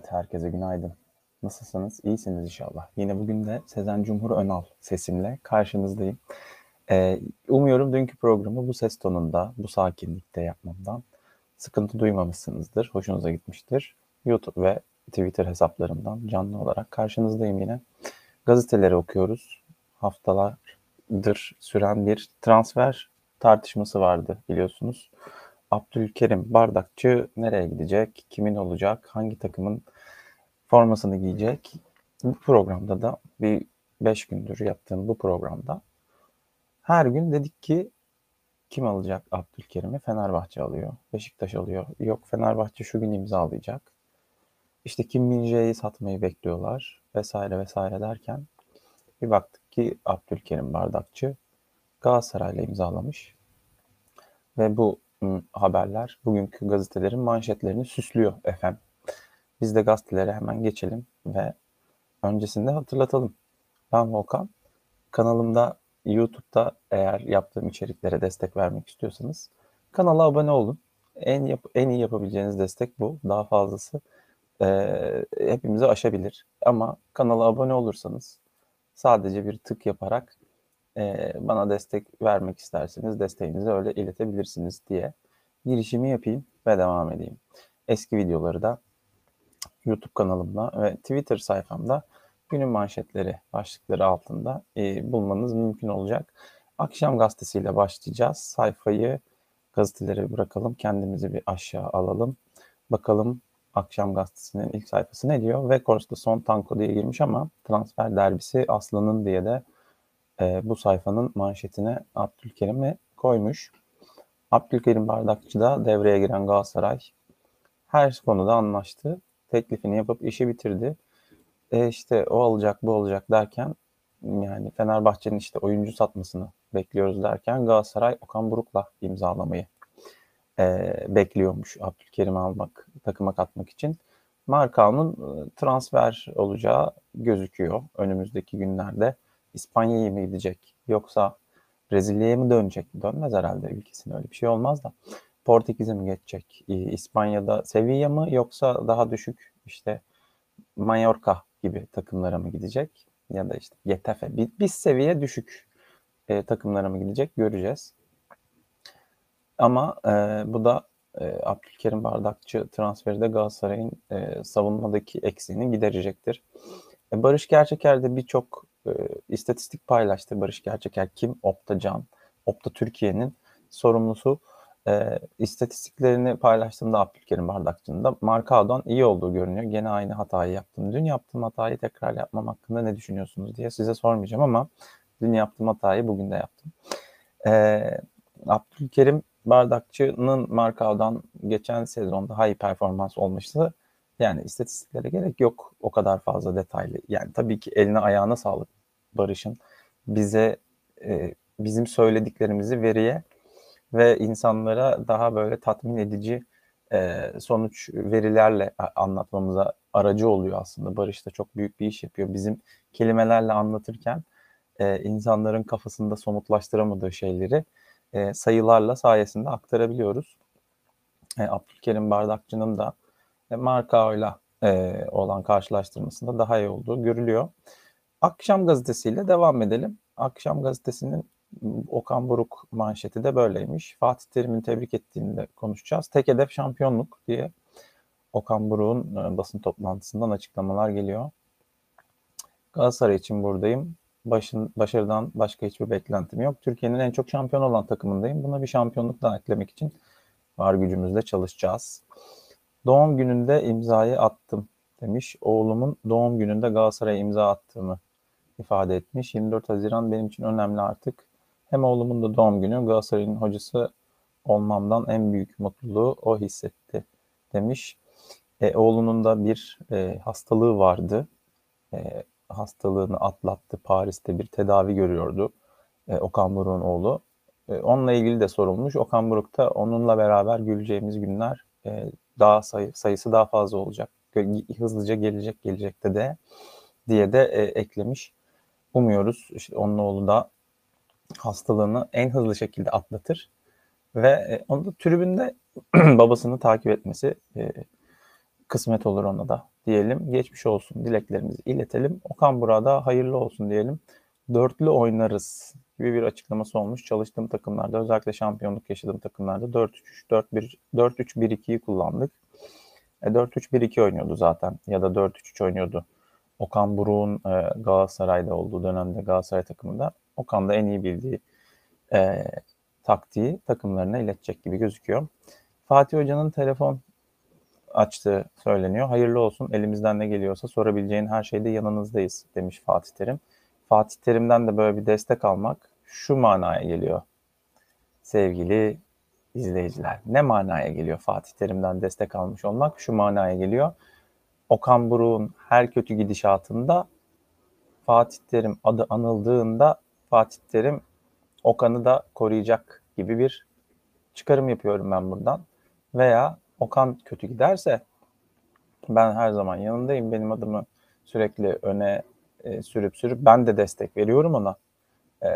Evet, herkese günaydın. Nasılsınız? İyisiniz inşallah. Yine bugün de Sezen Cumhur Önal sesimle karşınızdayım. Ee, umuyorum dünkü programı bu ses tonunda, bu sakinlikte yapmamdan sıkıntı duymamışsınızdır, hoşunuza gitmiştir. YouTube ve Twitter hesaplarımdan canlı olarak karşınızdayım yine. Gazeteleri okuyoruz. Haftalardır süren bir transfer tartışması vardı biliyorsunuz. Abdülkerim Bardakçı nereye gidecek, kimin olacak, hangi takımın formasını giyecek? Bu programda da bir 5 gündür yaptığım bu programda her gün dedik ki kim alacak Abdülkerim'i? Fenerbahçe alıyor. Beşiktaş alıyor. Yok Fenerbahçe şu gün imzalayacak. İşte Kim Min satmayı bekliyorlar vesaire vesaire derken bir baktık ki Abdülkerim Bardakçı Galatasaray'la imzalamış. Ve bu haberler bugünkü gazetelerin manşetlerini süslüyor efendim. Biz de gazetelere hemen geçelim ve öncesinde hatırlatalım. Ben Volkan. Kanalımda YouTube'da eğer yaptığım içeriklere destek vermek istiyorsanız kanala abone olun. En yap en iyi yapabileceğiniz destek bu. Daha fazlası e, hepimizi aşabilir. Ama kanala abone olursanız sadece bir tık yaparak e, bana destek vermek isterseniz desteğinizi öyle iletebilirsiniz diye girişimi yapayım ve devam edeyim. Eski videoları da YouTube kanalımda ve Twitter sayfamda günün manşetleri başlıkları altında e, bulmanız mümkün olacak. Akşam gazetesiyle başlayacağız. Sayfayı gazetelere bırakalım. Kendimizi bir aşağı alalım. Bakalım Akşam gazetesinin ilk sayfası ne diyor? Ve Kors'ta son tanko diye girmiş ama transfer derbisi Aslı'nın diye de e, bu sayfanın manşetine Abdülkerim'i koymuş. Abdülkerim Bardakçı da devreye giren Galatasaray her konuda anlaştı. Teklifini yapıp işi bitirdi. E işte o alacak bu olacak derken yani Fenerbahçe'nin işte oyuncu satmasını bekliyoruz derken Galatasaray Okan Buruk'la imzalamayı e, bekliyormuş Abdülkerim almak, takıma katmak için. Markao'nun e, transfer olacağı gözüküyor önümüzdeki günlerde. İspanya'ya mı gidecek yoksa Brezilya'ya mı dönecek? Dönmez herhalde ülkesine öyle bir şey olmaz da. Portekiz'e mi geçecek? İspanya'da Sevilla mı yoksa daha düşük işte Mallorca gibi takımlara mı gidecek? Ya da işte Getafe. Bir, bir seviye düşük e, takımlara mı gidecek göreceğiz. Ama e, bu da e, Abdülkerim Bardakçı transferi de Galatasaray'ın e, savunmadaki eksiğini giderecektir. E, Barış Gerçeker de birçok e, istatistik paylaştı. Barış Gerçeker kim? Opta Can. Opta Türkiye'nin sorumlusu. E, istatistiklerini paylaştığımda Abdülkerim Bardakçı'nın da Markao'dan iyi olduğu görünüyor. Gene aynı hatayı yaptım. Dün yaptığım hatayı tekrar yapmam hakkında ne düşünüyorsunuz diye size sormayacağım ama dün yaptığım hatayı bugün de yaptım. E, Abdülkerim Bardakçı'nın Markao'dan geçen sezon daha iyi performans olmuştu. Yani istatistiklere gerek yok o kadar fazla detaylı. Yani tabii ki eline ayağına sağlık Barış'ın. Bize e, bizim söylediklerimizi veriye ve insanlara daha böyle tatmin edici e, sonuç verilerle anlatmamıza aracı oluyor aslında. Barış da çok büyük bir iş yapıyor. Bizim kelimelerle anlatırken e, insanların kafasında somutlaştıramadığı şeyleri e, sayılarla sayesinde aktarabiliyoruz. E, Abdülkerim Bardakçı'nın da e, Markao'yla e, olan karşılaştırmasında daha iyi olduğu görülüyor. Akşam gazetesiyle devam edelim. Akşam gazetesinin Okan Buruk manşeti de böyleymiş. Fatih Terim'in tebrik ettiğini de konuşacağız. Tek hedef şampiyonluk diye Okan Buruk'un e, basın toplantısından açıklamalar geliyor. Galatasaray için buradayım. Başın, başarıdan başka hiçbir beklentim yok. Türkiye'nin en çok şampiyon olan takımındayım. Buna bir şampiyonluk daha eklemek için var gücümüzle çalışacağız. Doğum gününde imzayı attım demiş. Oğlumun doğum gününde Galatasaray'a imza attığımı ifade etmiş. 24 Haziran benim için önemli artık. Hem oğlumun da doğum günü Galatasaray'ın hocası olmamdan en büyük mutluluğu o hissetti demiş. E, oğlunun da bir e, hastalığı vardı. E, hastalığını atlattı. Paris'te bir tedavi görüyordu. E, Okan Buruk'un oğlu. E, onunla ilgili de sorulmuş. Okan Buruk da onunla beraber güleceğimiz günler e, daha sayı, sayısı daha fazla olacak. Hızlıca gelecek gelecekte de diye de e, eklemiş. Umuyoruz işte onun oğlu da hastalığını en hızlı şekilde atlatır ve e, onu da tribünde babasını takip etmesi e, kısmet olur ona da diyelim. Geçmiş olsun dileklerimizi iletelim. Okan burada hayırlı olsun diyelim. Dörtlü oynarız gibi bir açıklaması olmuş. Çalıştığım takımlarda özellikle şampiyonluk yaşadığım takımlarda 4-3-3, 4-1, 4-3-1-2'yi kullandık. E, 4-3-1-2 oynuyordu zaten ya da 4-3-3 oynuyordu. Okan Buruk'un e, Galatasaray'da olduğu dönemde Galatasaray takımında Okan da en iyi bildiği e, taktiği takımlarına iletecek gibi gözüküyor. Fatih Hoca'nın telefon açtığı söyleniyor. Hayırlı olsun elimizden ne geliyorsa sorabileceğin her şeyde yanınızdayız demiş Fatih Terim. Fatih Terim'den de böyle bir destek almak şu manaya geliyor sevgili izleyiciler. Ne manaya geliyor Fatih Terim'den destek almış olmak? Şu manaya geliyor. Okan Buruk'un her kötü gidişatında Fatih Terim adı anıldığında Fatih Terim Okan'ı da koruyacak gibi bir çıkarım yapıyorum ben buradan. Veya Okan kötü giderse ben her zaman yanındayım. Benim adımı sürekli öne e, sürüp sürüp ben de destek veriyorum ona. E,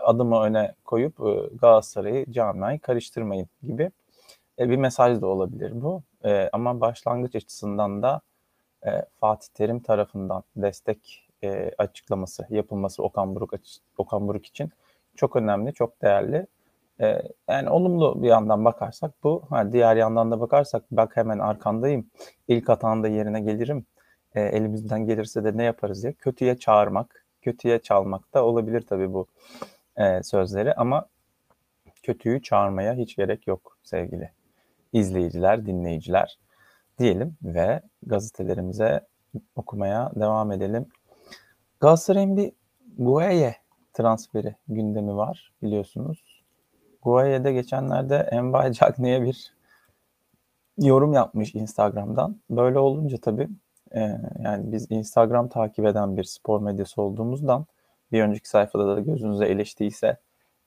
adımı öne koyup e, Galatasaray'ı camiayı karıştırmayın gibi e, bir mesaj da olabilir bu. E, ama başlangıç açısından da e, Fatih Terim tarafından destek e, açıklaması yapılması Okan Buruk Okan Buruk için çok önemli, çok değerli. E, yani olumlu bir yandan bakarsak bu, ha, diğer yandan da bakarsak bak hemen arkandayım, ilk hatanda yerine gelirim, e, elimizden gelirse de ne yaparız diye kötüye çağırmak, kötüye çalmak da olabilir tabii bu e, sözleri ama kötüyü çağırmaya hiç gerek yok sevgili izleyiciler, dinleyiciler diyelim ve gazetelerimize okumaya devam edelim. Galatasaray'ın bir Gueye transferi gündemi var biliyorsunuz. Guaye'de geçenlerde Envay Cagney'e bir yorum yapmış Instagram'dan. Böyle olunca tabii e, yani biz Instagram takip eden bir spor medyası olduğumuzdan bir önceki sayfada da gözünüze eleştiyse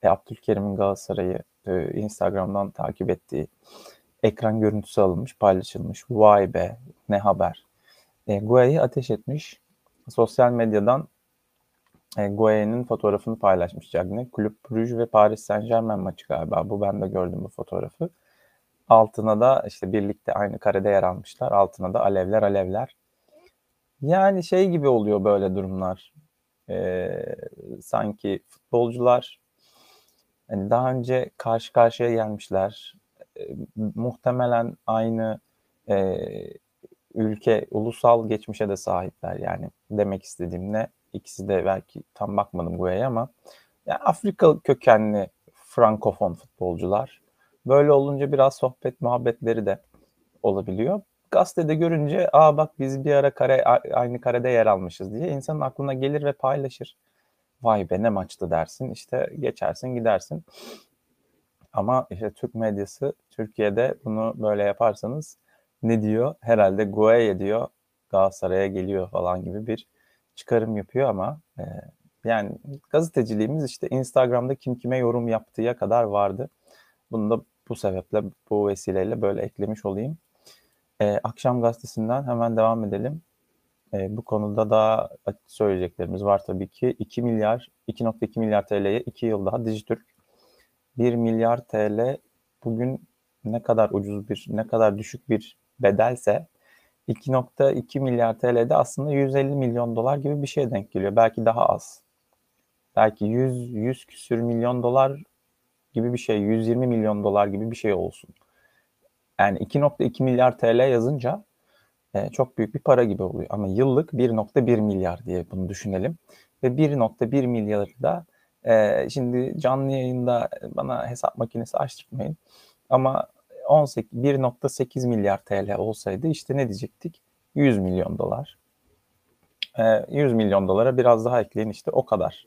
e, Abdülkerim'in Galatasaray'ı e, Instagram'dan takip ettiği ekran görüntüsü alınmış, paylaşılmış. Vay be ne haber. E, Guaya'yı ateş etmiş. Sosyal medyadan e, Guaya'nın fotoğrafını paylaşmış Cagney. Kulüp Brugge ve Paris Saint Germain maçı galiba. Bu ben de gördüm bu fotoğrafı. Altına da işte birlikte aynı karede yer almışlar. Altına da alevler alevler. Yani şey gibi oluyor böyle durumlar. Ee, sanki futbolcular yani daha önce karşı karşıya gelmişler. Ee, muhtemelen aynı e, ülke ulusal geçmişe de sahipler yani demek istediğim ne ikisi de belki tam bakmadım Guaya'ya ama yani Afrika kökenli frankofon futbolcular. Böyle olunca biraz sohbet muhabbetleri de olabiliyor. Gazetede görünce aa bak biz bir ara kare aynı karede yer almışız diye insanın aklına gelir ve paylaşır. Vay be ne maçtı dersin işte geçersin gidersin. Ama işte Türk medyası Türkiye'de bunu böyle yaparsanız ne diyor? Herhalde Gueye diyor Galatasaray'a geliyor falan gibi bir çıkarım yapıyor ama e, yani gazeteciliğimiz işte Instagram'da kim kime yorum yaptığı kadar vardı. Bunu da bu sebeple bu vesileyle böyle eklemiş olayım. E, Akşam gazetesinden hemen devam edelim. E, bu konuda da söyleyeceklerimiz var tabii ki. 2 milyar, 2.2 milyar TL'ye 2 yıl daha Dijitürk 1 milyar TL bugün ne kadar ucuz bir, ne kadar düşük bir bedelse 2.2 milyar TL'de aslında 150 milyon dolar gibi bir şey denk geliyor. Belki daha az. Belki 100, 100 küsür milyon dolar gibi bir şey, 120 milyon dolar gibi bir şey olsun. Yani 2.2 milyar TL yazınca e, çok büyük bir para gibi oluyor. Ama yıllık 1.1 milyar diye bunu düşünelim. Ve 1.1 milyarı da e, şimdi canlı yayında bana hesap makinesi açtırmayın. Ama 18 1.8 milyar TL olsaydı işte ne diyecektik? 100 milyon dolar. E, 100 milyon dolara biraz daha ekleyin işte o kadar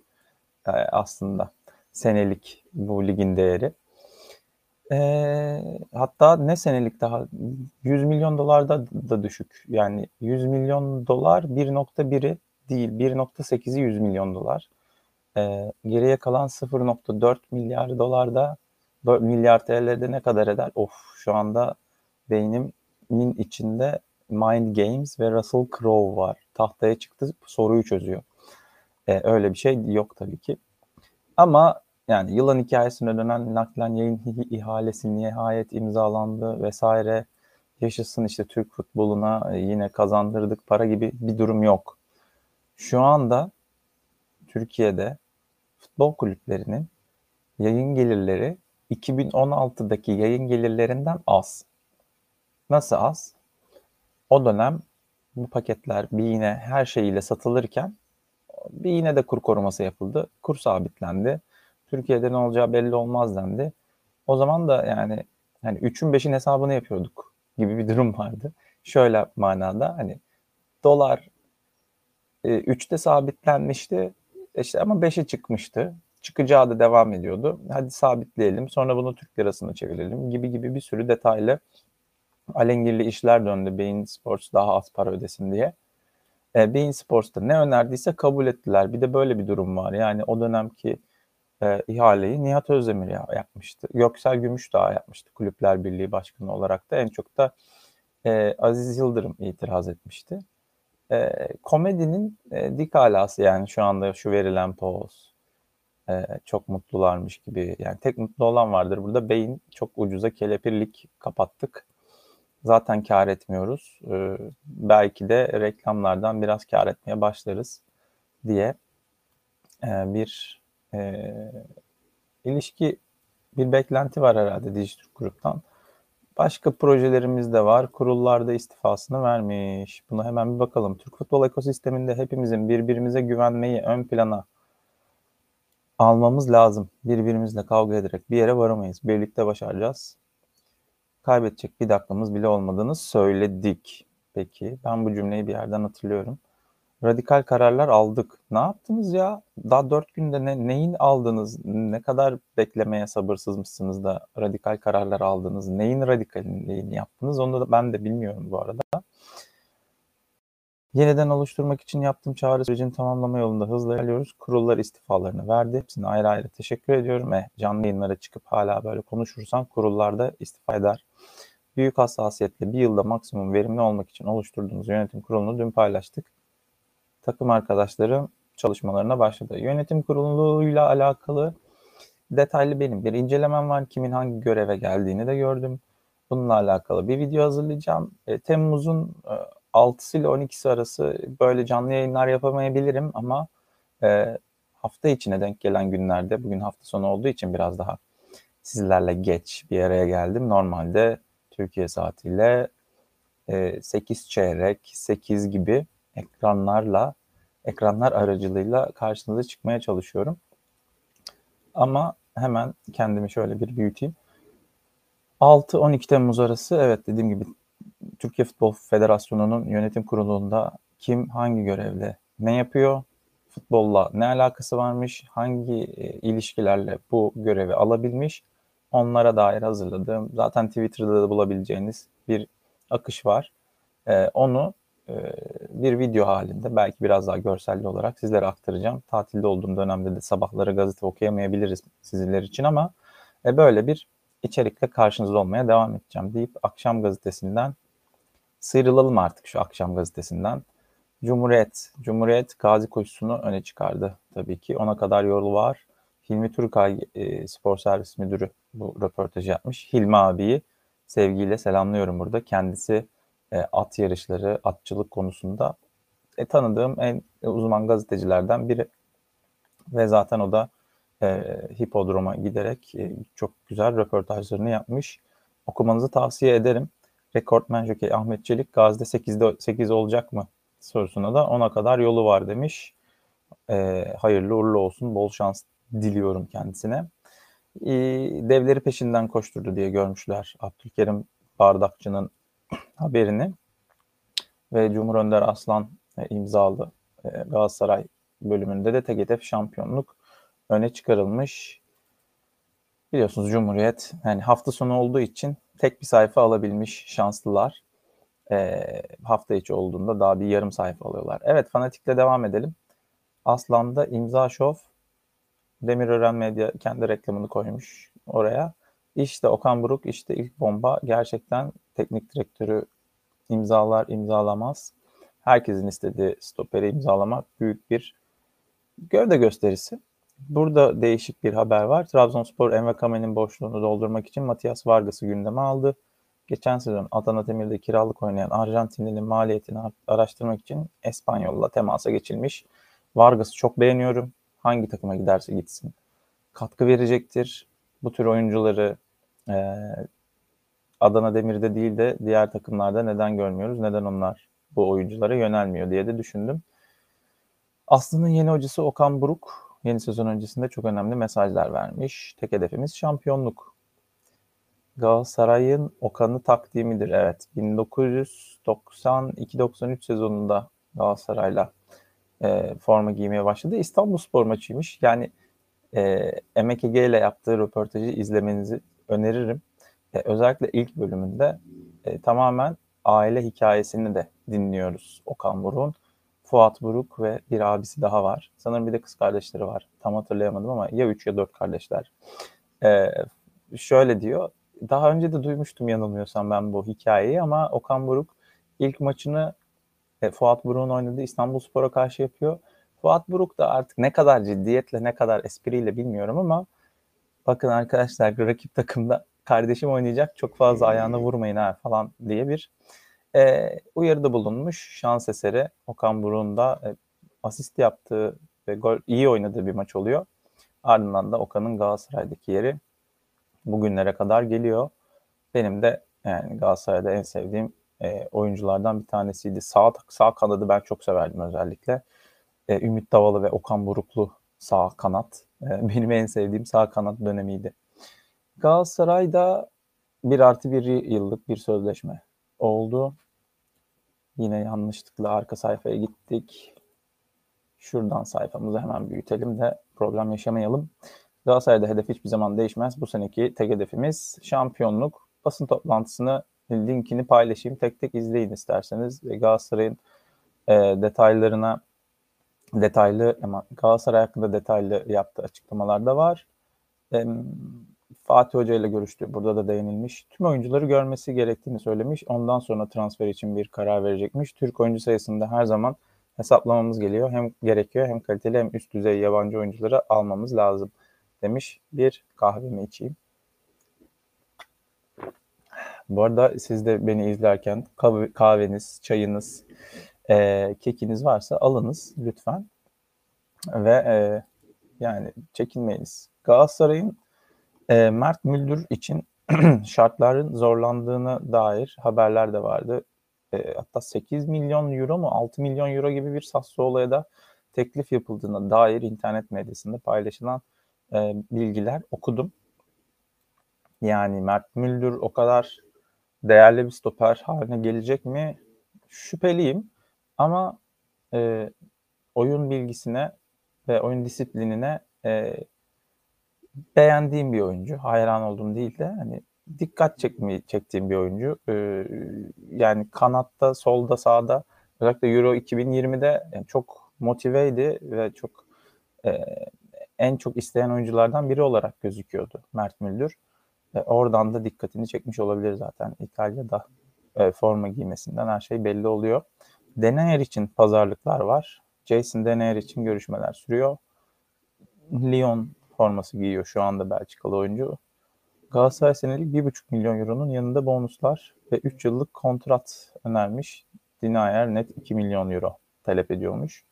e, aslında senelik bu ligin değeri. E, hatta ne senelik daha 100 milyon dolar da, da düşük. Yani 100 milyon dolar 1.1'i değil 1.8'i 100 milyon dolar. E, geriye kalan 0.4 milyar dolarda milyar TL'de ne kadar eder? Of şu anda beynimin içinde Mind Games ve Russell Crowe var. Tahtaya çıktı soruyu çözüyor. E, öyle bir şey yok tabii ki. Ama yani yılan hikayesine dönen naklen yayın ihalesi nihayet imzalandı vesaire. yaşasın işte Türk futboluna e, yine kazandırdık para gibi bir durum yok. Şu anda Türkiye'de futbol kulüplerinin yayın gelirleri 2016'daki yayın gelirlerinden az. Nasıl az? O dönem bu paketler bir yine her şeyiyle satılırken bir yine de kur koruması yapıldı. Kur sabitlendi. Türkiye'de ne olacağı belli olmaz dendi. O zaman da yani hani 3'ün 5'in hesabını yapıyorduk gibi bir durum vardı. Şöyle manada hani dolar e, 3'te sabitlenmişti işte ama 5'e çıkmıştı. Çıkacağı da devam ediyordu. Hadi sabitleyelim sonra bunu Türk lirasına çevirelim gibi gibi bir sürü detaylı alengirli işler döndü Beyin Sports daha az para ödesin diye. E, Beyin Sports'ta ne önerdiyse kabul ettiler. Bir de böyle bir durum var. Yani o dönemki e, ihaleyi Nihat Özdemir yapmıştı. Göksel Gümüşdağ yapmıştı Kulüpler Birliği Başkanı olarak da. En çok da e, Aziz Yıldırım itiraz etmişti. E, komedinin e, dik alası yani şu anda şu verilen poz. E, çok mutlularmış gibi. Yani tek mutlu olan vardır. Burada beyin çok ucuza kelepirlik kapattık. Zaten kar etmiyoruz. E, belki de reklamlardan biraz kar etmeye başlarız diye e, bir e, ilişki bir beklenti var herhalde Dijitürk Grup'tan. Başka projelerimiz de var. Kurullarda istifasını vermiş. Buna hemen bir bakalım. Türk futbol ekosisteminde hepimizin birbirimize güvenmeyi ön plana almamız lazım. Birbirimizle kavga ederek bir yere varamayız. Birlikte başaracağız. Kaybedecek bir dakikamız bile olmadığını söyledik. Peki ben bu cümleyi bir yerden hatırlıyorum radikal kararlar aldık. Ne yaptınız ya? Daha dört günde ne, neyin aldınız? Ne kadar beklemeye sabırsızmışsınız da radikal kararlar aldınız? Neyin radikalini yaptınız? Onu da ben de bilmiyorum bu arada. Yeniden oluşturmak için yaptığım çağrı sürecini tamamlama yolunda hızla ilerliyoruz. Kurullar istifalarını verdi. Hepsine ayrı ayrı teşekkür ediyorum. Eh, canlı yayınlara çıkıp hala böyle konuşursan kurullarda istifa eder. Büyük hassasiyetle bir yılda maksimum verimli olmak için oluşturduğumuz yönetim kurulunu dün paylaştık takım arkadaşlarım çalışmalarına başladı. Yönetim kuruluyla alakalı detaylı benim bir incelemem var. Kimin hangi göreve geldiğini de gördüm. Bununla alakalı bir video hazırlayacağım. E, Temmuz'un e, 6'sı ile 12'si arası böyle canlı yayınlar yapamayabilirim ama e, hafta içine denk gelen günlerde bugün hafta sonu olduğu için biraz daha sizlerle geç bir araya geldim. Normalde Türkiye saatiyle e, 8 çeyrek, 8 gibi ekranlarla, ekranlar aracılığıyla karşınıza çıkmaya çalışıyorum. Ama hemen kendimi şöyle bir büyüteyim. 6-12 Temmuz arası evet dediğim gibi Türkiye Futbol Federasyonu'nun yönetim kurulunda kim hangi görevle ne yapıyor, futbolla ne alakası varmış, hangi e, ilişkilerle bu görevi alabilmiş onlara dair hazırladığım zaten Twitter'da da bulabileceğiniz bir akış var. E, onu e, bir video halinde belki biraz daha görselli olarak sizlere aktaracağım. Tatilde olduğum dönemde de sabahları gazete okuyamayabiliriz sizler için ama e, böyle bir içerikle karşınızda olmaya devam edeceğim deyip akşam gazetesinden sıyrılalım artık şu akşam gazetesinden. Cumhuriyet, Cumhuriyet gazi koşusunu öne çıkardı tabii ki. Ona kadar yolu var. Hilmi Turkay e, spor servis müdürü bu röportajı yapmış. Hilmi abiyi sevgiyle selamlıyorum burada. Kendisi e, at yarışları, atçılık konusunda e, tanıdığım en uzman gazetecilerden biri. Ve zaten o da e, hipodroma giderek e, çok güzel röportajlarını yapmış. Okumanızı tavsiye ederim. Rekortmen Jockey Ahmet Çelik Gazi'de 8'de 8 olacak mı sorusuna da ona kadar yolu var demiş. E, hayırlı uğurlu olsun. Bol şans diliyorum kendisine. E, devleri peşinden koşturdu diye görmüşler. Abdülkerim Bardakçı'nın haberini ve Cumhur Önder Aslan e, imzalı e, Galatasaray bölümünde de hedef şampiyonluk öne çıkarılmış. Biliyorsunuz Cumhuriyet yani hafta sonu olduğu için tek bir sayfa alabilmiş şanslılar. E, hafta içi olduğunda daha bir yarım sayfa alıyorlar. Evet fanatikle devam edelim. Aslan'da imza şov. Demirören Medya kendi reklamını koymuş oraya. İşte Okan Buruk, işte ilk bomba. Gerçekten teknik direktörü imzalar imzalamaz. Herkesin istediği stoperi imzalamak büyük bir gövde gösterisi. Burada değişik bir haber var. Trabzonspor Envakame'nin boşluğunu doldurmak için Matias Vargas'ı gündeme aldı. geçen sezon Adana Demir'de kiralık oynayan Arjantinli'nin maliyetini araştırmak için Espanyol'la temasa geçilmiş. Vargas'ı çok beğeniyorum. Hangi takıma giderse gitsin. Katkı verecektir. Bu tür oyuncuları e, Adana Demir'de değil de diğer takımlarda neden görmüyoruz? Neden onlar bu oyunculara yönelmiyor diye de düşündüm. Aslı'nın yeni hocası Okan Buruk yeni sezon öncesinde çok önemli mesajlar vermiş. Tek hedefimiz şampiyonluk. Galatasaray'ın Okan'ı takdimidir. Evet 1992-93 sezonunda Galatasaray'la e, forma giymeye başladı. İstanbul Spor maçıymış. Yani e, MKG ile yaptığı röportajı izlemenizi öneririm. E, özellikle ilk bölümünde e, tamamen aile hikayesini de dinliyoruz Okan Buruk'un. Fuat Buruk ve bir abisi daha var. Sanırım bir de kız kardeşleri var. Tam hatırlayamadım ama ya 3 ya 4 kardeşler. Ee, şöyle diyor. Daha önce de duymuştum yanılmıyorsam ben bu hikayeyi ama Okan Buruk ilk maçını e, Fuat Buruk'un oynadığı İstanbul Spor'a karşı yapıyor. Fuat Buruk da artık ne kadar ciddiyetle ne kadar espriyle bilmiyorum ama bakın arkadaşlar rakip takımda kardeşim oynayacak çok fazla ayağına vurmayın ha falan diye bir e, uyarıda bulunmuş. Şans eseri Okan Buruk'un da e, asist yaptığı ve gol iyi oynadığı bir maç oluyor. Ardından da Okan'ın Galatasaray'daki yeri bugünlere kadar geliyor. Benim de yani Galatasaray'da en sevdiğim e, oyunculardan bir tanesiydi. Sağ sağ kanadı ben çok severdim özellikle. E, Ümit Davalı ve Okan Buruklu sağ kanat. E, benim en sevdiğim sağ kanat dönemiydi. Galatasaray'da bir artı bir yıllık bir sözleşme oldu. Yine yanlışlıkla arka sayfaya gittik. Şuradan sayfamızı hemen büyütelim de problem yaşamayalım. Galatasaray'da hedef hiçbir zaman değişmez. Bu seneki tek hedefimiz şampiyonluk. Basın toplantısını linkini paylaşayım. Tek tek izleyin isterseniz. Galatasaray'ın e, detaylarına detaylı ama Galatasaray hakkında detaylı yaptığı açıklamalar da var. E, Fatih Hoca ile görüştü. Burada da değinilmiş. Tüm oyuncuları görmesi gerektiğini söylemiş. Ondan sonra transfer için bir karar verecekmiş. Türk oyuncu sayısında her zaman hesaplamamız geliyor. Hem gerekiyor hem kaliteli hem üst düzey yabancı oyuncuları almamız lazım demiş. Bir kahvemi içeyim. Bu arada siz de beni izlerken kahveniz, çayınız, e, kekiniz varsa alınız lütfen. Ve e, yani çekinmeyiniz. Galatasaray'ın e, Mert Müldür için şartların zorlandığına dair haberler de vardı. E, hatta 8 milyon euro mu 6 milyon euro gibi bir Sassuolo'ya da teklif yapıldığına dair internet medyasında paylaşılan e, bilgiler okudum. Yani Mert Müldür o kadar değerli bir stoper haline gelecek mi? Şüpheliyim. Ama e, oyun bilgisine ve oyun disiplinine e, beğendiğim bir oyuncu. Hayran olduğum değil de hani dikkat çekmeyi çektiğim bir oyuncu. Ee, yani kanatta, solda, sağda özellikle Euro 2020'de yani çok motiveydi ve çok e, en çok isteyen oyunculardan biri olarak gözüküyordu Mert Müldür. E, oradan da dikkatini çekmiş olabilir zaten. İtalya'da e, forma giymesinden her şey belli oluyor. Denayer için pazarlıklar var. Jason Denayer için görüşmeler sürüyor. Lyon forması giyiyor şu anda Belçikalı oyuncu. Galatasaray senelik 1,5 milyon euronun yanında bonuslar ve 3 yıllık kontrat önermiş. Dinayer net 2 milyon euro talep ediyormuş.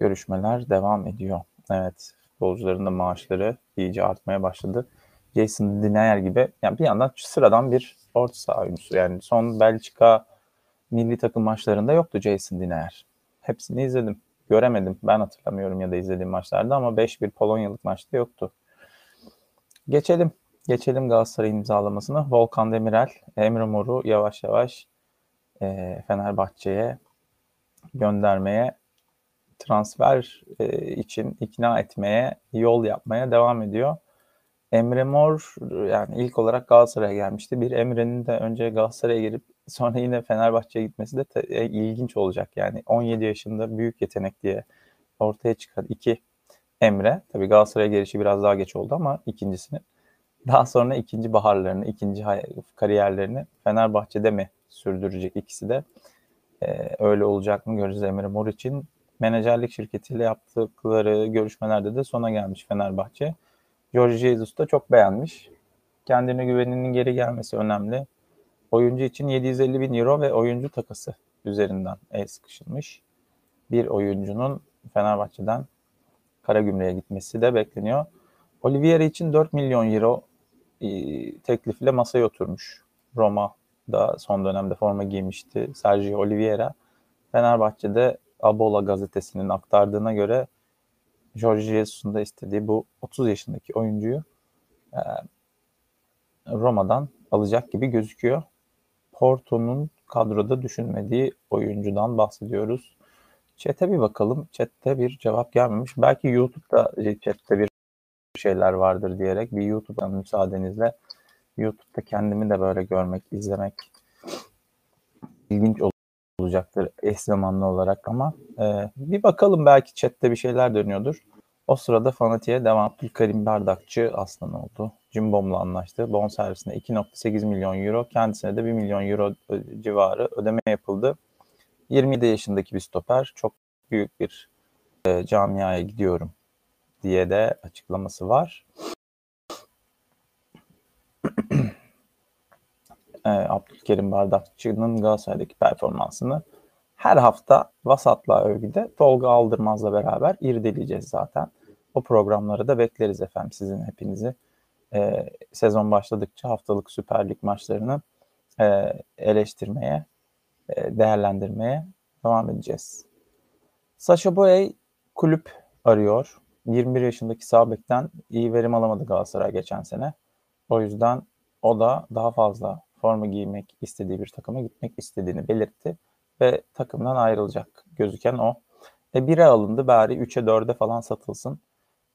Görüşmeler devam ediyor. Evet, futbolcuların da maaşları iyice artmaya başladı. Jason Dinayer gibi yani bir yandan sıradan bir orta saha oyuncusu. Yani son Belçika milli takım maçlarında yoktu Jason Dinayer. Hepsini izledim göremedim. Ben hatırlamıyorum ya da izlediğim maçlarda ama 5-1 Polonyalık maçta yoktu. Geçelim. Geçelim Galatasaray imzalamasını. Volkan Demirel, Emre Mor'u yavaş yavaş e, Fenerbahçe'ye göndermeye, transfer e, için ikna etmeye, yol yapmaya devam ediyor. Emre Mor yani ilk olarak Galatasaray'a gelmişti. Bir Emre'nin de önce Galatasaray'a girip sonra yine Fenerbahçe'ye gitmesi de te- ilginç olacak. Yani 17 yaşında büyük yetenek diye ortaya çıkan iki Emre. Tabii Galatasaray'a gelişi biraz daha geç oldu ama ikincisini. Daha sonra ikinci baharlarını, ikinci kariyerlerini Fenerbahçe'de mi sürdürecek ikisi de? Ee, öyle olacak mı göreceğiz Emre Mor için. Menajerlik şirketiyle yaptıkları görüşmelerde de sona gelmiş Fenerbahçe. George Jesus da çok beğenmiş. Kendine güveninin geri gelmesi önemli. Oyuncu için 750 bin euro ve oyuncu takası üzerinden el sıkışılmış. Bir oyuncunun Fenerbahçe'den Karagümrük'e gitmesi de bekleniyor. Oliveira için 4 milyon euro e, teklifle masaya oturmuş. Roma da son dönemde forma giymişti Sergio Oliveira. Fenerbahçe'de Abola gazetesinin aktardığına göre Jorge Jesus'un da istediği bu 30 yaşındaki oyuncuyu e, Roma'dan alacak gibi gözüküyor. Porto'nun kadroda düşünmediği oyuncudan bahsediyoruz. Chat'e bir bakalım. Chat'te bir cevap gelmemiş. Belki YouTube'da chat'te bir şeyler vardır diyerek bir YouTube'dan müsaadenizle YouTube'da kendimi de böyle görmek, izlemek ilginç olacaktır eş zamanlı olarak ama e, bir bakalım belki chatte bir şeyler dönüyordur. O sırada Fanatik'e devam. Abdülkarim Bardakçı aslan oldu. Cimbom'la anlaştı. Bon servisine 2.8 milyon euro, kendisine de 1 milyon euro civarı ödeme yapıldı. 27 yaşındaki bir stoper. Çok büyük bir e, camiaya gidiyorum diye de açıklaması var. e, Abdülkerim Bardakçı'nın Galatasaray'daki performansını her hafta vasatla övgüde Tolga Aldırmaz'la beraber irdeleyeceğiz zaten. O programları da bekleriz efendim sizin hepinizi. E, sezon başladıkça haftalık Süper Lig maçlarını e, eleştirmeye, e, değerlendirmeye devam edeceğiz. Sasha Boye kulüp arıyor. 21 yaşındaki sabekten iyi verim alamadı Galatasaray geçen sene. O yüzden o da daha fazla forma giymek istediği bir takıma gitmek istediğini belirtti ve takımdan ayrılacak gözüken o. E 1'e alındı bari 3'e 4'e falan satılsın.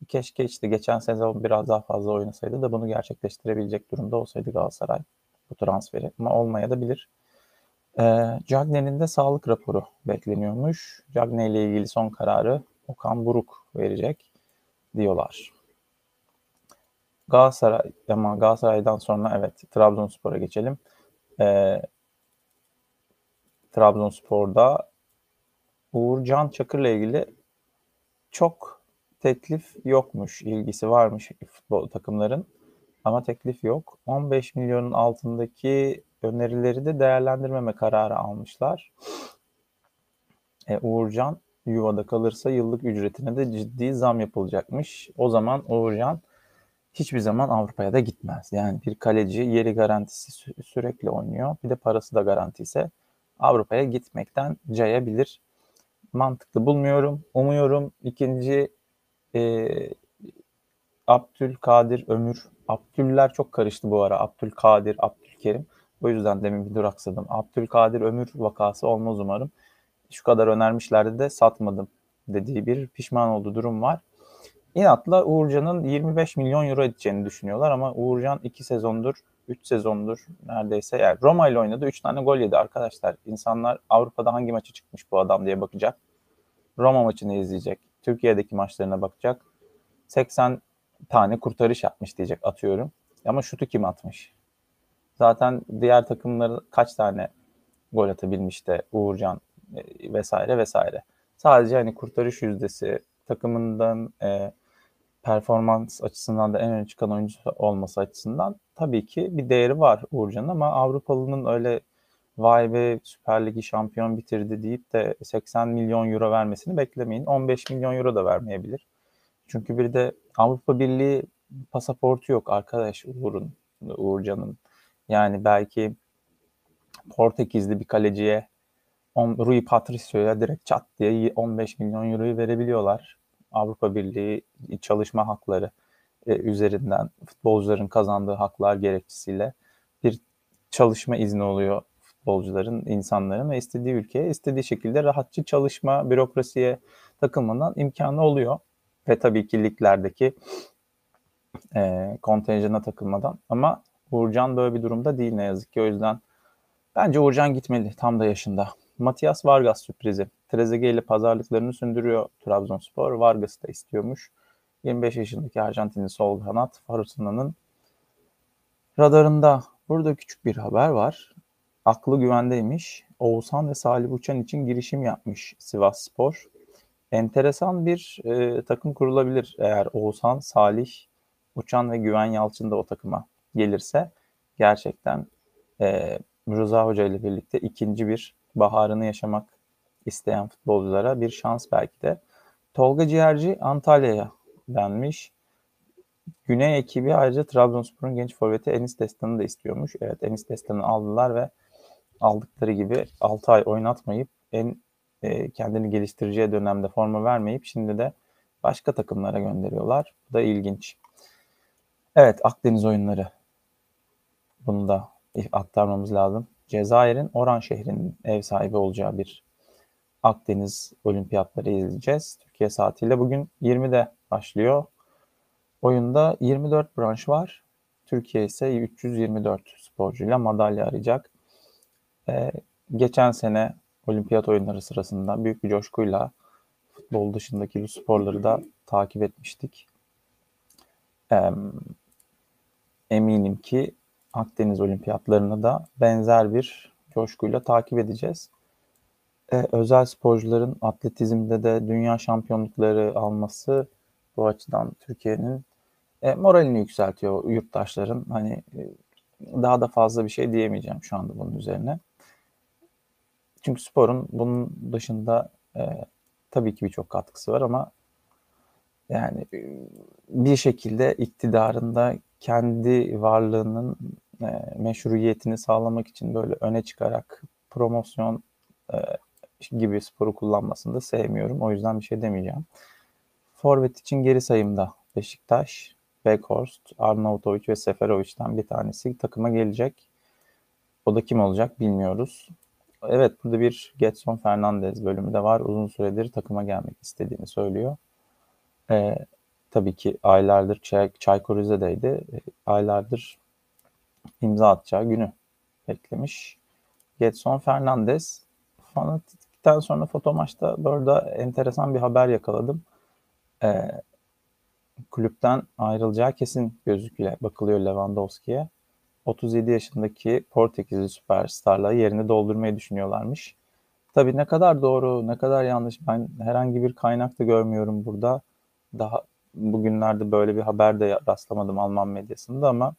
Keşke işte geçen sezon biraz daha fazla oynasaydı da bunu gerçekleştirebilecek durumda olsaydı Galatasaray bu transferi. Ama olmaya da bilir. E, Cagney'in de sağlık raporu bekleniyormuş. Cagney ile ilgili son kararı Okan Buruk verecek diyorlar. Galatasaray ama Galatasaray'dan sonra evet Trabzonspor'a geçelim. Ee, Trabzonspor'da Uğur Can Çakır'la ilgili çok teklif yokmuş, ilgisi varmış futbol takımların ama teklif yok. 15 milyonun altındaki önerileri de değerlendirmeme kararı almışlar. E, Uğurcan yuvada kalırsa yıllık ücretine de ciddi zam yapılacakmış. O zaman Uğurcan hiçbir zaman Avrupa'ya da gitmez. Yani bir kaleci yeri garantisi sü- sürekli oynuyor. Bir de parası da garanti ise Avrupa'ya gitmekten cayabilir. Mantıklı bulmuyorum. Umuyorum ikinci e, Abdülkadir Ömür. Abdüller çok karıştı bu ara. Abdülkadir, Abdülkerim. O yüzden demin bir duraksadım. Abdülkadir Ömür vakası olmaz umarım. Şu kadar önermişlerdi de satmadım dediği bir pişman olduğu durum var. İnatla Uğurcan'ın 25 milyon euro edeceğini düşünüyorlar ama Uğurcan 2 sezondur, 3 sezondur neredeyse yani Roma ile oynadı 3 tane gol yedi arkadaşlar. İnsanlar Avrupa'da hangi maçı çıkmış bu adam diye bakacak. Roma maçını izleyecek. Türkiye'deki maçlarına bakacak. 80 tane kurtarış yapmış diyecek atıyorum. Ama şutu kim atmış? Zaten diğer takımları kaç tane gol atabilmiş de Uğurcan e, vesaire vesaire. Sadece hani kurtarış yüzdesi takımından e, performans açısından da en öne çıkan oyuncu olması açısından tabii ki bir değeri var Uğurcan'ın ama Avrupalı'nın öyle vay be Süper Ligi şampiyon bitirdi deyip de 80 milyon euro vermesini beklemeyin. 15 milyon euro da vermeyebilir. Çünkü bir de Avrupa Birliği pasaportu yok arkadaş Uğur'un, Uğurcan'ın. Yani belki Portekizli bir kaleciye Rui Patricio'ya direkt çat diye 15 milyon euroyu verebiliyorlar. Avrupa Birliği çalışma hakları e, üzerinden futbolcuların kazandığı haklar gerekçesiyle bir çalışma izni oluyor futbolcuların, insanların ve istediği ülkeye istediği şekilde rahatça çalışma, bürokrasiye takılmadan imkanı oluyor. Ve tabii ki liglerdeki e, kontenjana takılmadan. Ama Uğurcan böyle bir durumda değil ne yazık ki. O yüzden bence Uğurcan gitmeli tam da yaşında. Matias Vargas sürprizi. Trezeguet ile pazarlıklarını sündürüyor Trabzonspor. Vargas da istiyormuş. 25 yaşındaki Arjantinli sol kanat Farusuna'nın radarında. Burada küçük bir haber var. Aklı güvendeymiş. Oğuzhan ve Salih Uçan için girişim yapmış Sivas Spor. Enteresan bir e, takım kurulabilir eğer Oğuzhan, Salih, Uçan ve Güven Yalçın da o takıma gelirse gerçekten e, Rıza Hoca ile birlikte ikinci bir baharını yaşamak isteyen futbolculara bir şans belki de. Tolga Ciğerci Antalya'ya denmiş. Güney ekibi ayrıca Trabzonspor'un genç forveti Enis Destan'ı da istiyormuş. Evet Enis Destan'ı aldılar ve aldıkları gibi 6 ay oynatmayıp en e, kendini geliştireceği dönemde forma vermeyip şimdi de başka takımlara gönderiyorlar. Bu da ilginç. Evet Akdeniz oyunları. Bunu da aktarmamız lazım. Cezayir'in Oran şehrinin ev sahibi olacağı bir Akdeniz olimpiyatları izleyeceğiz. Türkiye saatiyle bugün 20'de başlıyor. Oyunda 24 branş var. Türkiye ise 324 sporcuyla madalya arayacak. Ee, geçen sene olimpiyat oyunları sırasında büyük bir coşkuyla futbol dışındaki bu sporları da takip etmiştik. Ee, eminim ki Akdeniz olimpiyatlarını da benzer bir coşkuyla takip edeceğiz. Ee, özel sporcuların atletizmde de dünya şampiyonlukları alması bu açıdan Türkiye'nin e, moralini yükseltiyor yurttaşların. Hani e, daha da fazla bir şey diyemeyeceğim şu anda bunun üzerine. Çünkü sporun bunun dışında e, tabii ki birçok katkısı var ama yani e, bir şekilde iktidarında kendi varlığının e, meşruiyetini sağlamak için böyle öne çıkarak promosyon e, gibi sporu kullanmasını da sevmiyorum. O yüzden bir şey demeyeceğim. Forvet için geri sayımda Beşiktaş, Weghorst, Arnautovic ve Seferovic'den bir tanesi takıma gelecek. O da kim olacak bilmiyoruz. Evet burada bir Getson Fernandez bölümü de var. Uzun süredir takıma gelmek istediğini söylüyor. Ee, tabii ki aylardır Çay, Çaykur Rize'deydi. Ee, aylardır imza atacağı günü beklemiş. Getson Fernandez fanatikten sonra foto maçta burada enteresan bir haber yakaladım. Ee, kulüpten ayrılacağı kesin gözüküyor bakılıyor Lewandowski'ye. 37 yaşındaki Portekizli süperstarla yerini doldurmayı düşünüyorlarmış. Tabii ne kadar doğru, ne kadar yanlış ben herhangi bir kaynak da görmüyorum burada. Daha bugünlerde böyle bir haber de rastlamadım Alman medyasında ama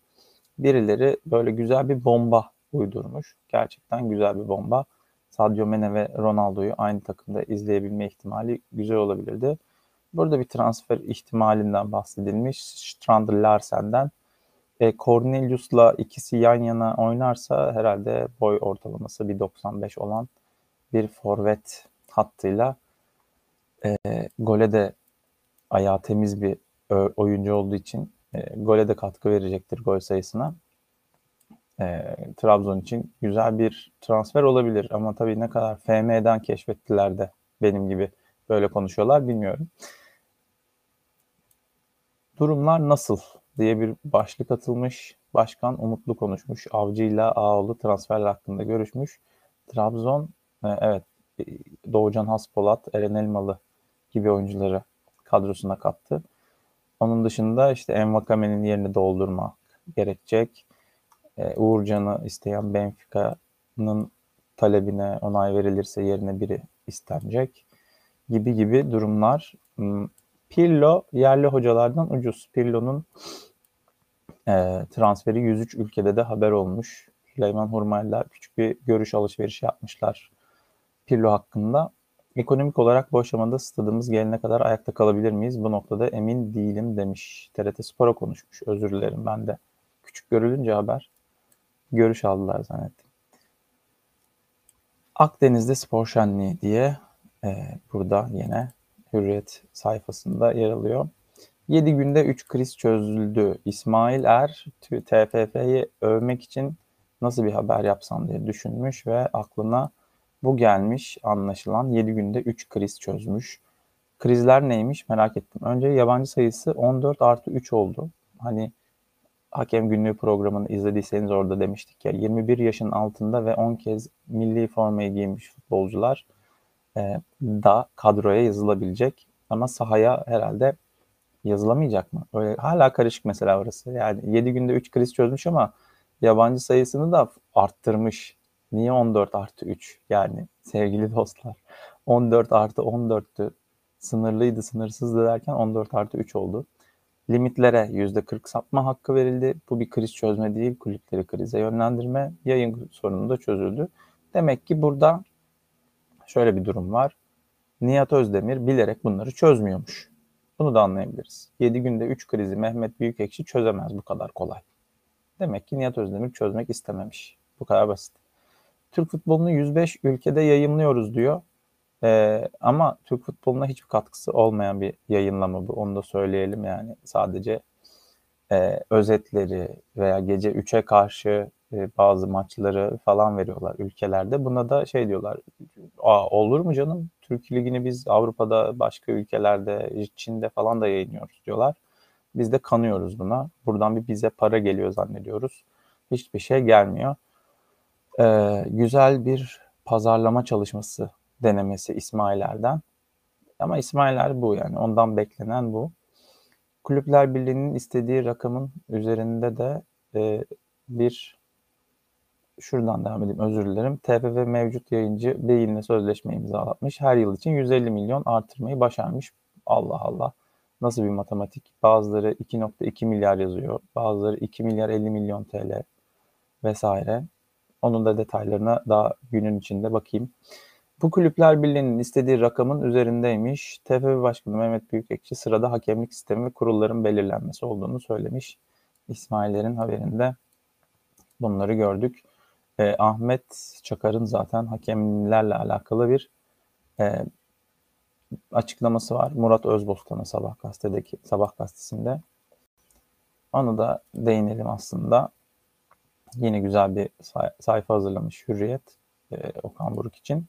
birileri böyle güzel bir bomba uydurmuş. Gerçekten güzel bir bomba. Sadio Mane ve Ronaldo'yu aynı takımda izleyebilme ihtimali güzel olabilirdi. Burada bir transfer ihtimalinden bahsedilmiş. Strand Larsen'den e, Cornelius'la ikisi yan yana oynarsa herhalde boy ortalaması 1.95 olan bir forvet hattıyla e, gole de ayağı temiz bir oyuncu olduğu için e, gole de katkı verecektir gol sayısına. E, Trabzon için güzel bir transfer olabilir ama tabii ne kadar FM'den keşfettiler de benim gibi böyle konuşuyorlar bilmiyorum. Durumlar nasıl diye bir başlık atılmış. Başkan umutlu konuşmuş. Avcı ile Ağoğlu transferler hakkında görüşmüş. Trabzon e, evet e, Doğucan Haspolat, Eren Elmalı gibi oyuncuları kadrosuna kattı. Onun dışında işte Envakame'nin yerini doldurmak gerekecek. E, Uğurcan'ı isteyen Benfica'nın talebine onay verilirse yerine biri istenecek gibi gibi durumlar. Hmm, Pirlo yerli hocalardan ucuz. Pirlo'nun e, transferi 103 ülkede de haber olmuş. Süleyman Hurmayla küçük bir görüş alışverişi yapmışlar Pirlo hakkında. Ekonomik olarak bu aşamada stadımız gelene kadar ayakta kalabilir miyiz? Bu noktada emin değilim demiş. TRT Spor'a konuşmuş. Özür dilerim ben de. Küçük görülünce haber görüş aldılar zannettim. Akdeniz'de spor şenliği diye e, burada yine Hürriyet sayfasında yer alıyor. 7 günde 3 kriz çözüldü. İsmail Er TFF'yi övmek için nasıl bir haber yapsam diye düşünmüş ve aklına bu gelmiş anlaşılan 7 günde 3 kriz çözmüş. Krizler neymiş merak ettim. Önce yabancı sayısı 14 artı 3 oldu. Hani Hakem Günlüğü programını izlediyseniz orada demiştik ya 21 yaşın altında ve 10 kez milli formayı giymiş futbolcular e, da kadroya yazılabilecek. Ama sahaya herhalde yazılamayacak mı? Öyle hala karışık mesela orası. Yani 7 günde 3 kriz çözmüş ama yabancı sayısını da arttırmış. Niye 14 artı 3? Yani sevgili dostlar 14 artı 14'tü. Sınırlıydı, sınırsızdı derken 14 artı 3 oldu. Limitlere %40 sapma hakkı verildi. Bu bir kriz çözme değil, kulüpleri krize yönlendirme. Yayın sorunu da çözüldü. Demek ki burada şöyle bir durum var. Nihat Özdemir bilerek bunları çözmüyormuş. Bunu da anlayabiliriz. 7 günde 3 krizi Mehmet Büyükekşi çözemez bu kadar kolay. Demek ki Nihat Özdemir çözmek istememiş. Bu kadar basit. Türk futbolunu 105 ülkede yayınlıyoruz diyor. Ee, ama Türk futboluna hiçbir katkısı olmayan bir yayınlama bu. Onu da söyleyelim yani. Sadece e, özetleri veya gece 3'e karşı e, bazı maçları falan veriyorlar ülkelerde. Buna da şey diyorlar. Aa, olur mu canım? Türk Ligi'ni biz Avrupa'da başka ülkelerde, Çin'de falan da yayınlıyoruz diyorlar. Biz de kanıyoruz buna. Buradan bir bize para geliyor zannediyoruz. Hiçbir şey gelmiyor. Ee, güzel bir pazarlama çalışması denemesi İsmail'lerden. Ama İsmail'ler bu yani ondan beklenen bu. Kulüpler Birliği'nin istediği rakamın üzerinde de e, bir şuradan devam edeyim özür dilerim. TFF mevcut yayıncı Beyin'le sözleşme imzalatmış. Her yıl için 150 milyon artırmayı başarmış. Allah Allah. Nasıl bir matematik? Bazıları 2.2 milyar yazıyor. Bazıları 2 milyar 50 milyon TL vesaire. Onun da detaylarına daha günün içinde bakayım. Bu Kulüpler Birliği'nin istediği rakamın üzerindeymiş. TFF Başkanı Mehmet Büyükekşi sırada hakemlik sistemi ve kurulların belirlenmesi olduğunu söylemiş. İsmail'lerin haberinde bunları gördük. Eh, Ahmet Çakar'ın zaten hakemlerle alakalı bir e, açıklaması var. Murat Özbostan'ın Sabah gazetedeki Sabah gazetesinde. Onu da değinelim aslında. Yine güzel bir sayfa hazırlamış Hürriyet e, Okan Buruk için.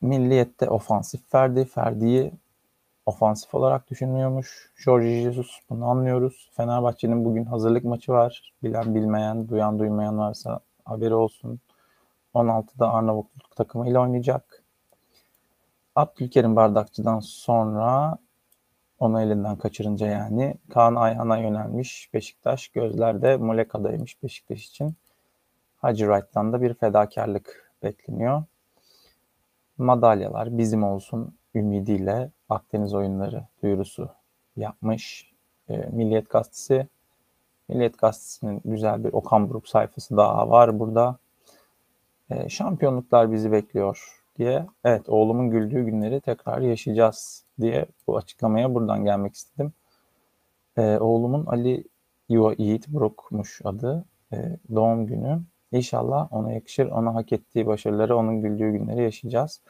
Milliyette ofansif Ferdi. Ferdi'yi ofansif olarak düşünmüyormuş. Jorge Jesus bunu anlıyoruz. Fenerbahçe'nin bugün hazırlık maçı var. Bilen bilmeyen, duyan duymayan varsa haberi olsun. 16'da Arnavutluk takımıyla oynayacak. Abdülkerim Bardakçı'dan sonra onu elinden kaçırınca yani Kaan Ayhan'a yönelmiş Beşiktaş. Gözlerde Muleka'daymış Beşiktaş için. Hacı Wright'tan da bir fedakarlık bekleniyor. Madalyalar bizim olsun ümidiyle Akdeniz oyunları duyurusu yapmış. E, Milliyet Gazetesi. Milliyet Gazetesi'nin güzel bir Okan Buruk sayfası daha var burada. E, şampiyonluklar bizi bekliyor diye. Evet oğlumun güldüğü günleri tekrar yaşayacağız diye bu açıklamaya buradan gelmek istedim. E, oğlumun Ali Yuva Yiğit Buruk'muş adı. E, doğum günü. İnşallah ona yakışır. Ona hak ettiği başarıları, onun güldüğü günleri yaşayacağız.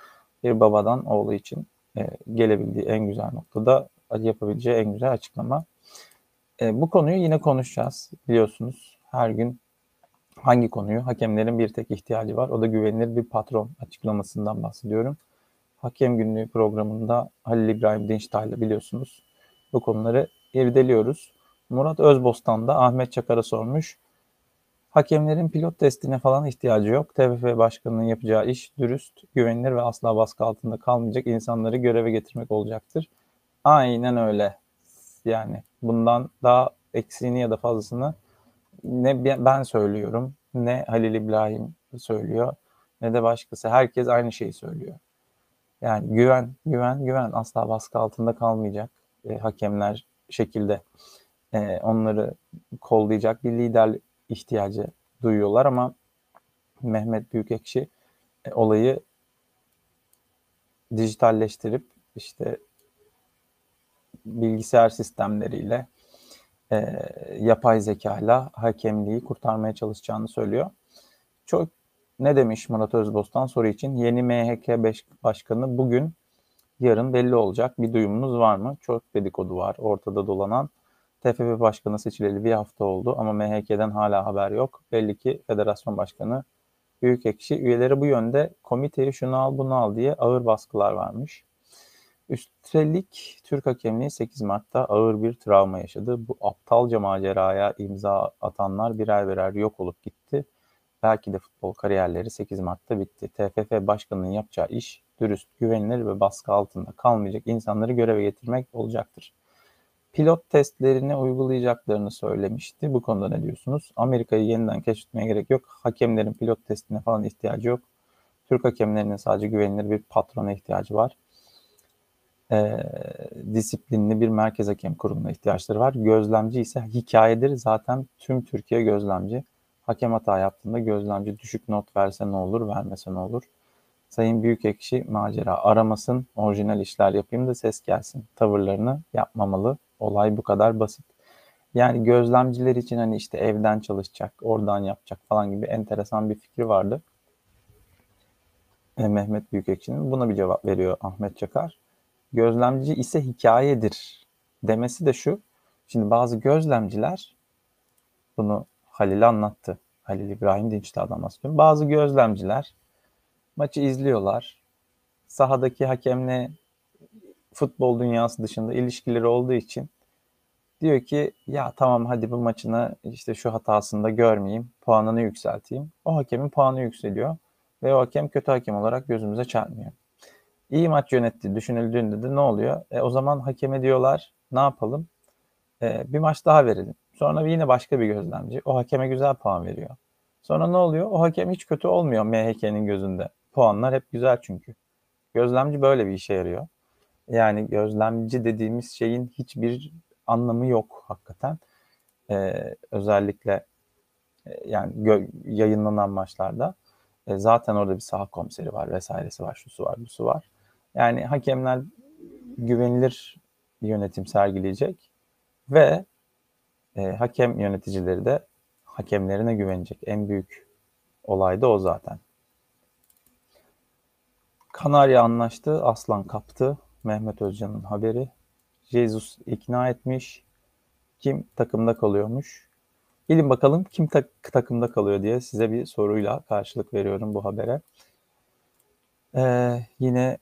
Bir babadan oğlu için e, gelebildiği en güzel noktada yapabileceği en güzel açıklama. E, bu konuyu yine konuşacağız. Biliyorsunuz her gün hangi konuyu? Hakemlerin bir tek ihtiyacı var. O da güvenilir bir patron açıklamasından bahsediyorum. Hakem Günlüğü programında Halil İbrahim Dinçtay'la biliyorsunuz bu konuları irdeliyoruz. Murat Özbostan da Ahmet Çakar'a sormuş. Hakemlerin pilot testine falan ihtiyacı yok. TFF Başkanı'nın yapacağı iş dürüst, güvenilir ve asla baskı altında kalmayacak insanları göreve getirmek olacaktır. Aynen öyle. Yani bundan daha eksiğini ya da fazlasını ne ben söylüyorum, ne Halil İbrahim söylüyor, ne de başkası. Herkes aynı şeyi söylüyor. Yani güven, güven, güven asla baskı altında kalmayacak. E, hakemler şekilde e, onları kollayacak bir lider ihtiyacı duyuyorlar ama Mehmet Büyükekşi e, olayı dijitalleştirip işte bilgisayar sistemleriyle e, yapay zekayla hakemliği kurtarmaya çalışacağını söylüyor. Çok ne demiş Murat Özbostan soru için? Yeni MHK başkanı bugün yarın belli olacak. Bir duyumunuz var mı? Çok dedikodu var ortada dolanan. TFF Başkanı seçileli bir hafta oldu ama MHK'den hala haber yok. Belli ki Federasyon Başkanı Büyükekşi üyeleri bu yönde komiteyi şunu al bunu al diye ağır baskılar varmış. Üstelik Türk hakemliği 8 Mart'ta ağır bir travma yaşadı. Bu aptalca maceraya imza atanlar birer birer yok olup gitti. Belki de futbol kariyerleri 8 Mart'ta bitti. TFF Başkanı'nın yapacağı iş dürüst, güvenilir ve baskı altında kalmayacak insanları göreve getirmek olacaktır pilot testlerini uygulayacaklarını söylemişti. Bu konuda ne diyorsunuz? Amerika'yı yeniden keşfetmeye gerek yok. Hakemlerin pilot testine falan ihtiyacı yok. Türk hakemlerinin sadece güvenilir bir patrona ihtiyacı var. e, disiplinli bir merkez hakem kurumuna ihtiyaçları var. Gözlemci ise hikayedir. Zaten tüm Türkiye gözlemci. Hakem hata yaptığında gözlemci düşük not verse ne olur, vermese ne olur. Sayın Büyükekşi macera aramasın, orijinal işler yapayım da ses gelsin. Tavırlarını yapmamalı. Olay bu kadar basit. Yani gözlemciler için hani işte evden çalışacak, oradan yapacak falan gibi enteresan bir fikri vardı. E, Mehmet Büyükekşi'nin buna bir cevap veriyor Ahmet Çakar. Gözlemci ise hikayedir demesi de şu. Şimdi bazı gözlemciler bunu Halil anlattı. Halil İbrahim Dinçtağ'dan bahsediyorum. Bazı gözlemciler maçı izliyorlar. Sahadaki hakemle futbol dünyası dışında ilişkileri olduğu için diyor ki ya tamam hadi bu maçını işte şu hatasında görmeyeyim, puanını yükselteyim. O hakemin puanı yükseliyor ve o hakem kötü hakem olarak gözümüze çarpmıyor. İyi maç yönetti düşünüldüğünde de ne oluyor? E, o zaman hakeme diyorlar ne yapalım? E, bir maç daha verelim. Sonra yine başka bir gözlemci o hakeme güzel puan veriyor. Sonra ne oluyor? O hakem hiç kötü olmuyor MHK'nin gözünde. Puanlar hep güzel çünkü. Gözlemci böyle bir işe yarıyor. Yani gözlemci dediğimiz şeyin hiçbir anlamı yok hakikaten. Ee, özellikle e, yani gö- yayınlanan maçlarda e, zaten orada bir saha komiseri var vesairesi var, şusu var, busu var. Yani hakemler güvenilir bir yönetim sergileyecek ve e, hakem yöneticileri de hakemlerine güvenecek. En büyük olay da o zaten. Kanarya anlaştı, Aslan kaptı. Mehmet Özcan'ın haberi. Jesus ikna etmiş. Kim takımda kalıyormuş? Gelin bakalım kim tak- takımda kalıyor diye size bir soruyla karşılık veriyorum bu habere. Ee, yine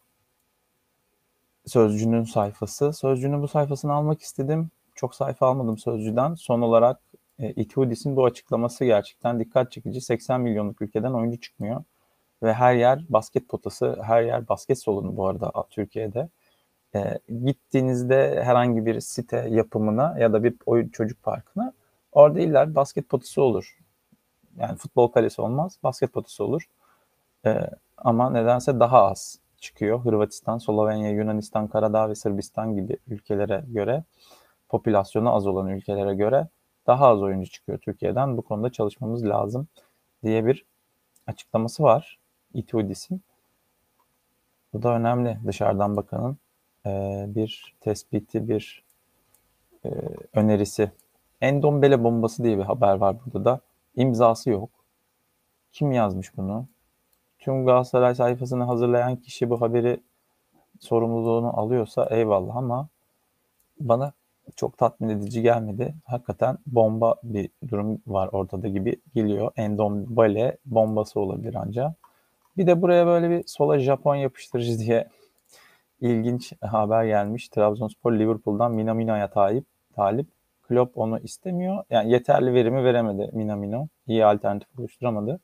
Sözcü'nün sayfası. Sözcü'nün bu sayfasını almak istedim. Çok sayfa almadım Sözcü'den. Son olarak e, Itudis'in bu açıklaması gerçekten dikkat çekici. 80 milyonluk ülkeden oyuncu çıkmıyor. Ve her yer basket potası, her yer basket salonu bu arada Türkiye'de. E, gittiğinizde herhangi bir site yapımına ya da bir oyun çocuk parkına orada iller basket potası olur. Yani futbol kalesi olmaz, basket potası olur. E, ama nedense daha az çıkıyor. Hırvatistan, Slovenya, Yunanistan, Karadağ ve Sırbistan gibi ülkelere göre popülasyonu az olan ülkelere göre daha az oyuncu çıkıyor Türkiye'den. Bu konuda çalışmamız lazım diye bir açıklaması var Itudis'in. Bu da önemli. Dışarıdan bakanın e, bir tespiti, bir e, önerisi. Endombele bombası diye bir haber var burada da. İmzası yok. Kim yazmış bunu? Tüm Galatasaray sayfasını hazırlayan kişi bu haberi sorumluluğunu alıyorsa eyvallah ama bana çok tatmin edici gelmedi. Hakikaten bomba bir durum var ortada gibi geliyor. Endombele bombası olabilir ancak. Bir de buraya böyle bir sola Japon yapıştırıcı diye ilginç haber gelmiş. Trabzonspor Liverpool'dan Minamino'ya talip. talip. Klopp onu istemiyor. Yani yeterli verimi veremedi Minamino. İyi alternatif oluşturamadı.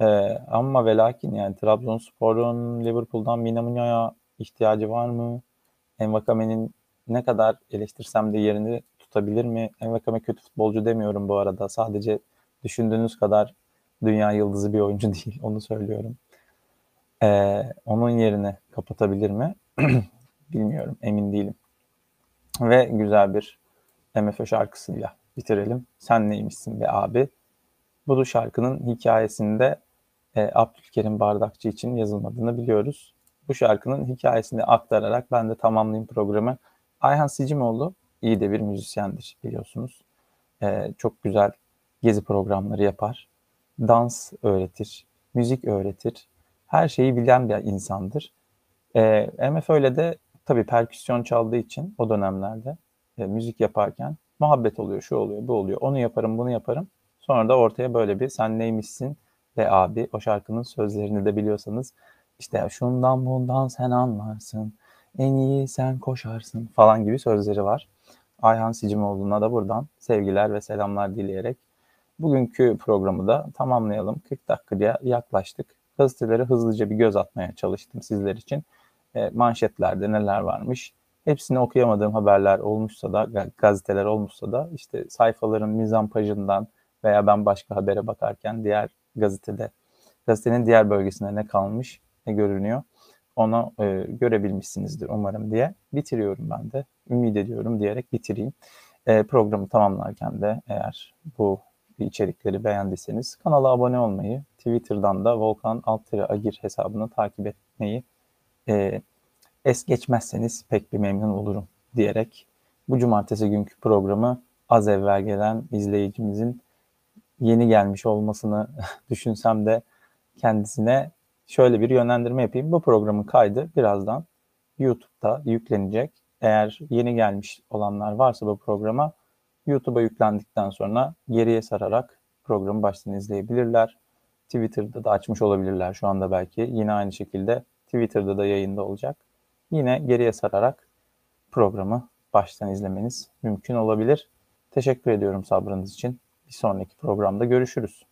Ee, ama ve lakin yani Trabzonspor'un Liverpool'dan Minamino'ya ihtiyacı var mı? Envakame'nin ne kadar eleştirsem de yerini tutabilir mi? Envakame kötü futbolcu demiyorum bu arada. Sadece düşündüğünüz kadar dünya yıldızı bir oyuncu değil. Onu söylüyorum. Ee, onun yerini kapatabilir mi? Bilmiyorum. Emin değilim. Ve güzel bir MFÖ şarkısıyla bitirelim. Sen neymişsin be abi? Bu şarkının hikayesinde e, Abdülkerim Bardakçı için yazılmadığını biliyoruz. Bu şarkının hikayesini aktararak ben de tamamlayayım programı. Ayhan Sicimoğlu iyi de bir müzisyendir biliyorsunuz. E, çok güzel gezi programları yapar. Dans öğretir, müzik öğretir. Her şeyi bilen bir insandır. E, MF öyle de tabii perküsyon çaldığı için o dönemlerde e, müzik yaparken muhabbet oluyor, şu oluyor, bu oluyor. Onu yaparım, bunu yaparım. Sonra da ortaya böyle bir sen neymişsin ve abi o şarkının sözlerini de biliyorsanız işte şundan bundan sen anlarsın, en iyi sen koşarsın falan gibi sözleri var. Ayhan Sicimoğlu'na da buradan sevgiler ve selamlar dileyerek bugünkü programı da tamamlayalım. 40 dakikaya yaklaştık. Gazetelere hızlıca bir göz atmaya çalıştım sizler için. E, manşetlerde neler varmış. Hepsini okuyamadığım haberler olmuşsa da, gazeteler olmuşsa da işte sayfaların mizampajından veya ben başka habere bakarken diğer gazetede, gazetenin diğer bölgesinde ne kalmış, ne görünüyor Onu e, görebilmişsinizdir umarım diye bitiriyorum ben de. Ümit ediyorum diyerek bitireyim. E, programı tamamlarken de eğer bu içerikleri beğendiyseniz kanala abone olmayı, Twitter'dan da Volkan Altıra Agir hesabını takip etmeyi e, es geçmezseniz pek bir memnun olurum diyerek bu cumartesi günkü programı az evvel gelen izleyicimizin yeni gelmiş olmasını düşünsem de kendisine şöyle bir yönlendirme yapayım. Bu programın kaydı birazdan YouTube'da yüklenecek. Eğer yeni gelmiş olanlar varsa bu programa YouTube'a yüklendikten sonra geriye sararak programı baştan izleyebilirler. Twitter'da da açmış olabilirler şu anda belki. Yine aynı şekilde Twitter'da da yayında olacak. Yine geriye sararak programı baştan izlemeniz mümkün olabilir. Teşekkür ediyorum sabrınız için. Bir sonraki programda görüşürüz.